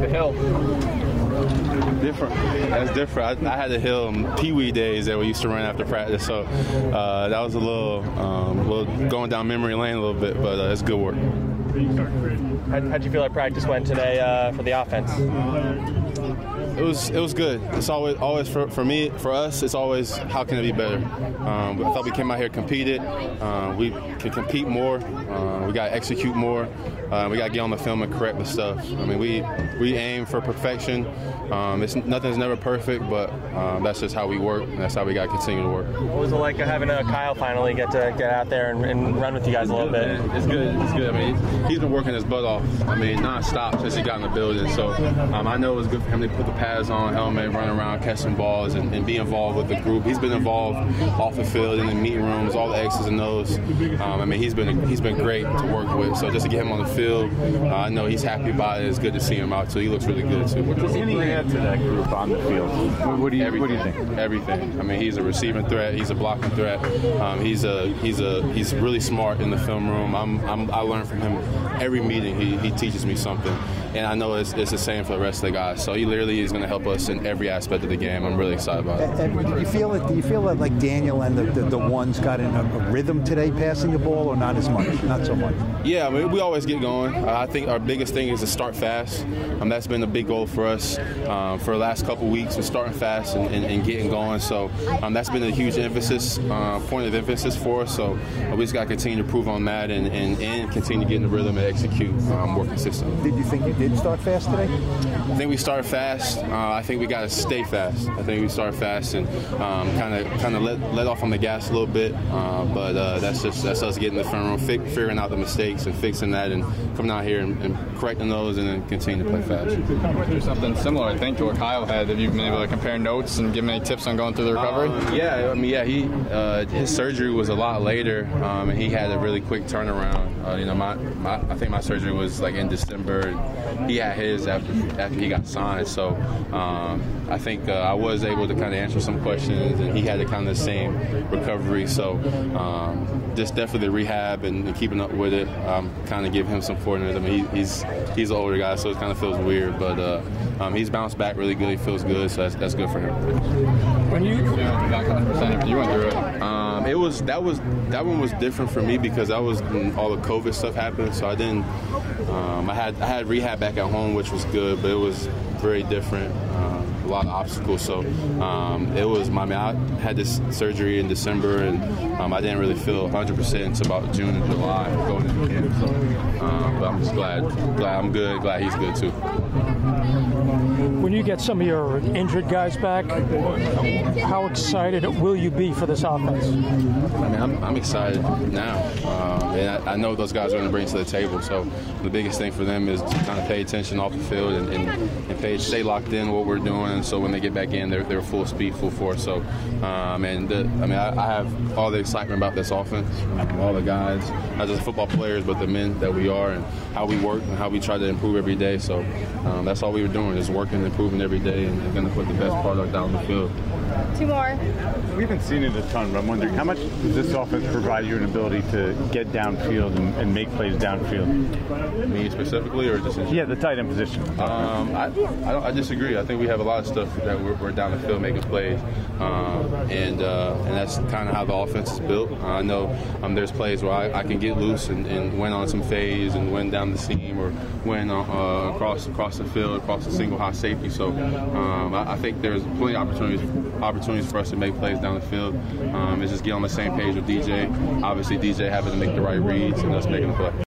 The hill. Different. That's different. I, I had to hill um, Pee Wee days that we used to run after practice, so uh, that was a little, um, little going down memory lane a little bit, but uh, it's good work. How, how'd you feel like practice went today uh, for the offense? It was it was good. It's always always for, for me for us. It's always how can it be better. Um, I thought we came out here competed. Uh, we can compete more. Uh, we got to execute more. Uh, we got to get on the film and correct the stuff. I mean, we we aim for perfection. Um, it's nothing's never perfect, but um, that's just how we work, and that's how we got to continue to work. What was it like having uh, Kyle finally get to get out there and, and run with you guys a little bit? It's good. It's good. I mean, he's been working his butt off. I mean, nonstop since he got in the building. So um, I know it was good for him to put the pads on, helmet, run around, catching balls, and, and, be involved with the group. He's been involved off the field in the meeting rooms, all the X's and O's. Um, I mean, he's been he's been great to work with. So just to get him on the field, uh, I know he's happy about it. It's good to see him out too. He looks really good too. What does he add to that group on the field? What do you Everything. What do you think? Everything. I mean, he's a receiving threat. He's a blocking threat. Um, he's a he's a he's really smart in the film room. I'm, I'm I learn from him every meeting. He, he teaches me something, and I know it's, it's the same for the rest of the guys. So he literally is going to help us in every aspect of the game. I'm really excited about it. And, and do you feel it? Do you feel that like Daniel and the, the, the ones got in a, a, rhythm today, passing the ball, or not as much? Not so much. Yeah, I mean, we always get going. Uh, I think our biggest thing is to start fast. Um, that's been a big goal for us um, for the last couple weeks. We're starting fast and, and, and getting going. So um, that's been a huge emphasis, uh, point of emphasis for us. So uh, we just got to continue to prove on that and, and, and continue to get in the rhythm and execute um, more consistently. Did you think you did start fast today? I think we started fast. Uh, I think we got to stay fast. I think we started fast and kind of kind of let, let off on the gas a little bit. Uh, but uh, that's just that's us getting the front room, fi- figuring out the mistakes and fixing that, and coming out here and, and correcting those, and then continue to play fast. There's something similar, I think, to what Kyle had. Have you been able to compare notes and give him any tips on going through the recovery? Um, yeah, I mean, yeah, he uh, his surgery was a lot later, um, and he had a really quick turnaround. Uh, you know, my, my I think my surgery was like in December. He had his after after he got signed, so um, I think uh, I was able to kind of answer some questions, and he had the kind of the same recovery. So um, just definitely rehab and, and, keeping up with it. Um, kind of give him some forwardness. I mean, he, he's he's an older guy, so it kind of feels weird, but uh, um, he's bounced back really good. He feels good, so that's, that's good for him. When you back 100 percent you went through it, um, it was that was that one was different for me because I was all the COVID stuff happened, so I didn't. Um, I had I had rehab back at home, which was good, but it was very different. Uh, a lot of obstacles. So um, it was my. I, mean, I had this surgery in December, and um, I didn't really feel 100 percent until about June and July going into camp. So, um, but I'm just glad, glad I'm good. Glad he's good too. When you get some of your injured guys back, how excited will you be for this offense? I mean, I'm, I'm excited now, uh, and I, I, know those guys are going to bring to the table. So the biggest thing for them is to kind of pay attention off the field and, and, and pay, stay locked in what we're doing. And So when they get back in, they're, they're full speed, full force. So, um, and the, I mean, I, I, have all the excitement about this offense, all the guys, not just football players, but the men that we are, and how we work and how we try to improve every day. So um, that's all we were doing is working and improving every day, and, and going to put the best product out on the field. Two more. We haven't seen it a ton, but I'm wondering how much does this offense provide you an ability to get downfield and, and make plays downfield? Me specifically, or just yeah, the tight end position. Um, I, I, I, disagree. I think we have a lot of stuff that we're, we're down the field making plays, um, and uh, and that's kind of how the offense is built. Uh, I know um, there's plays where I, I can get loose and, and, win on some phase and win down the seam or win uh, across across the field across the single high safety. So um, I, I, think there's plenty of opportunities opportunities for us to make plays down the field. Um, it's just get on the same page with DJ. Obviously, DJ having to make the right reads and us making the play.